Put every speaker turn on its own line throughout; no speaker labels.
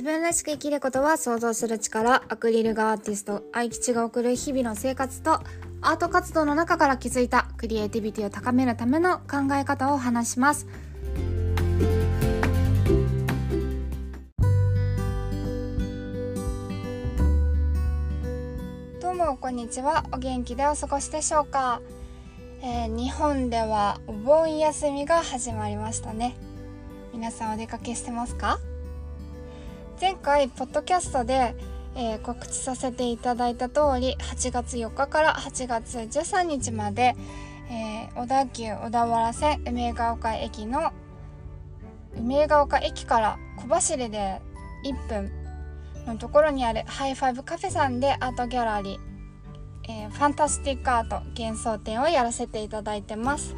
自分らしく生きることは想像する力アクリル画アーティスト愛吉が送る日々の生活とアート活動の中から気づいたクリエイティビティを高めるための考え方を話します。どうもこんにちは。お元気でお過ごしでしょうか、えー、日本ではお盆休みが始まりましたね。皆さんお出かけしてますか？前回ポッドキャストで、えー、告知させていただいた通り8月4日から8月13日まで、えー、小田急小田原線梅ヶ丘駅の梅ヶ丘駅から小走りで1分のところにあるハイファイブカフェさんでアートギャラリー、えー、ファンタスティックアート幻想展をやらせていただいてます。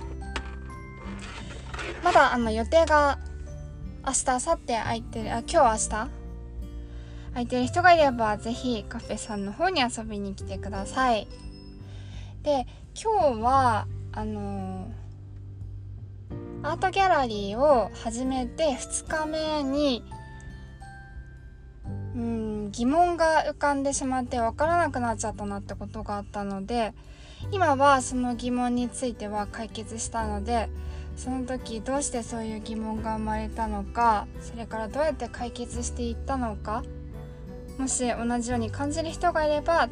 まだあの予定が明日明後日空いてるあ今日明日？空いてる人がいれば是非カフェさんの方に遊びに来てください。で今日はあのー、アートギャラリーを始めて2日目にうん疑問が浮かんでしまって分からなくなっちゃったなってことがあったので今はその疑問については解決したのでその時どうしてそういう疑問が生まれたのかそれからどうやって解決していったのかもし同じように感じる人がいれば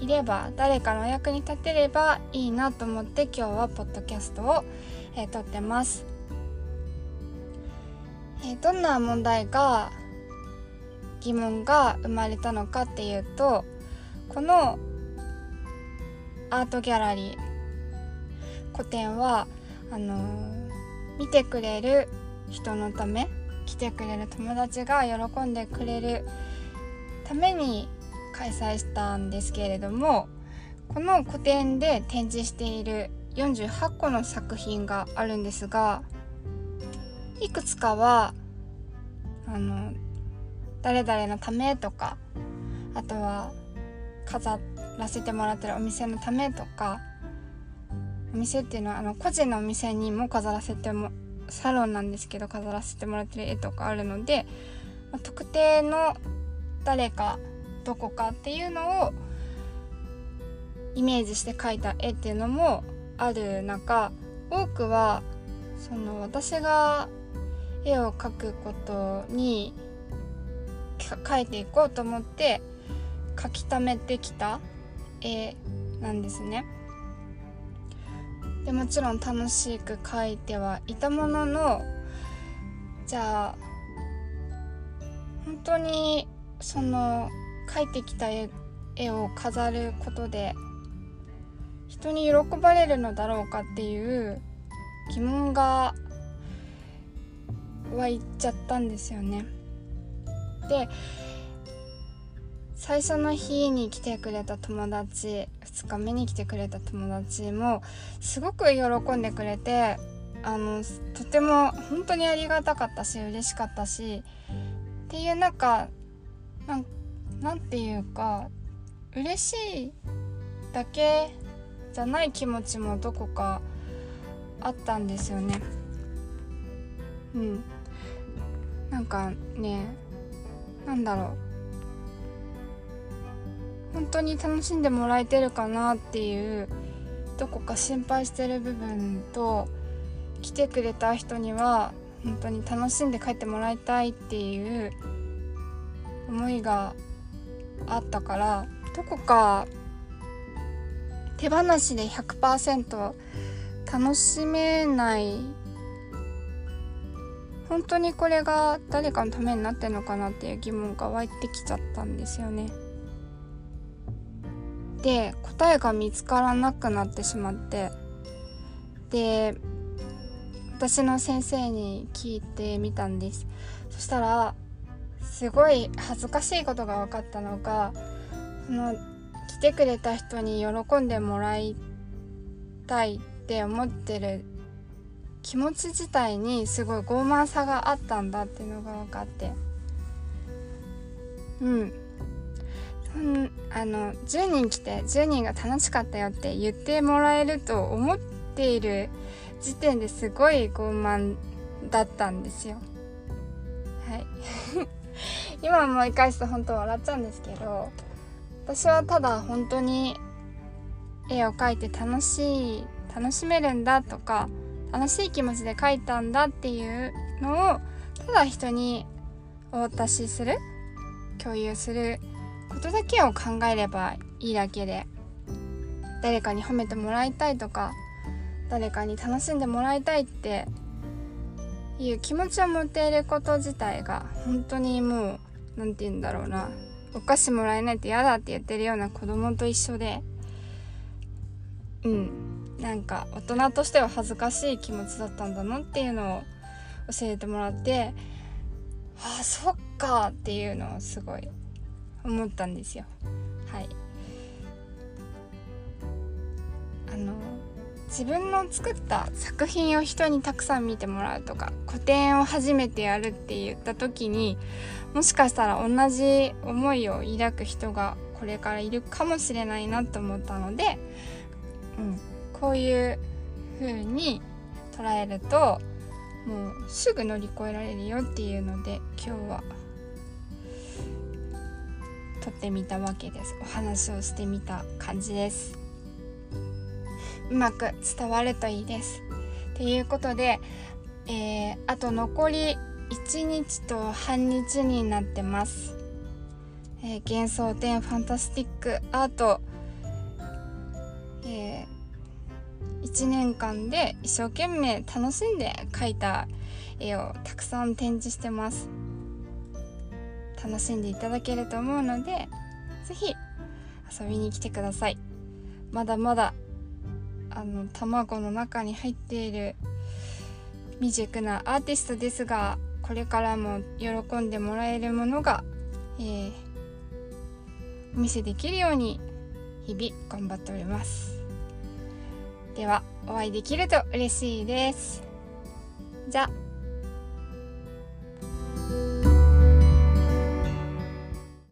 いれば誰かのお役に立てればいいなと思って今日はポッドキャストを、えー、撮ってます、えー、どんな問題が疑問が生まれたのかっていうとこのアートギャラリー個展はあのー、見てくれる人のため来てくれる友達が喜んでくれるために開催したんですけれどもこの個展で展示している48個の作品があるんですがいくつかはあの誰々のためとかあとは飾らせてもらってるお店のためとかお店っていうのはあの個人のお店にも飾らせてもサロンなんですけど飾らせてもらってる絵とかあるので、ま、特定の誰かどこかっていうのをイメージして描いた絵っていうのもある中多くはその私が絵を描くことに描いていこうと思って描き溜めてきた絵なんですね。でもちろん楽しく描いてはいたもののじゃあ本当にその描いてきた絵を飾ることで人に喜ばれるのだろうかっていう疑問が湧いちゃったんですよね。で最初の日に来てくれた友達2日目に来てくれた友達もすごく喜んでくれてあのとても本当にありがたかったし嬉しかったしっていう中なんなんていうか嬉しいだけじゃない気持ちもどこかあったんですよね。うん。なんかねなんだろう。本当に楽しんでもらえてるかなっていうどこか心配してる部分と来てくれた人には本当に楽しんで帰ってもらいたいっていう思いがあったからどこか手放しで100%楽しめない本当にこれが誰かのためになってるのかなっていう疑問が湧いてきちゃったんですよね。で答えが見つからなくなってしまってで私の先生に聞いてみたんですそしたらすごい恥ずかしいことが分かったのがその来てくれた人に喜んでもらいたいって思ってる気持ち自体にすごい傲慢さがあったんだっていうのが分かって。うん。あの10人来て10人が楽しかったよって言ってもらえると思っている時点ですごい傲慢だったんですよ。はい。今思い返すと本当笑っちゃうんですけど私はただ本当に絵を描いて楽しい楽しめるんだとか楽しい気持ちで描いたんだっていうのをただ人にお渡しする共有することだけを考えればいいだけで誰かに褒めてもらいたいとか誰かに楽しんでもらいたいっていう気持ちを持っていること自体が本当にもう何て言うんだろうな。お菓子もらえないと嫌だって言ってるような子供と一緒で。うん。なんか大人としては恥ずかしい気持ちだったんだなっていうのを教えてもらってああそっかっていうのをすごい思ったんですよ。はい。自分の作った作品を人にたくさん見てもらうとか個展を初めてやるって言った時にもしかしたら同じ思いを抱く人がこれからいるかもしれないなと思ったので、うん、こういう風に捉えるともうすぐ乗り越えられるよっていうので今日は撮ってみたわけです。お話をしてみた感じです。うまく伝わるといいです。ということで、えー、あと残り1日と半日になってます、えー、幻想展ファンタスティックアート、えー、1年間で一生懸命楽しんで描いた絵をたくさん展示してます。楽しんでいただけると思うので是非遊びに来てください。まだまだあの卵の中に入っている未熟なアーティストですがこれからも喜んでもらえるものが、えー、お見せできるように日々頑張っております。ではお会いできると嬉しいです。じゃ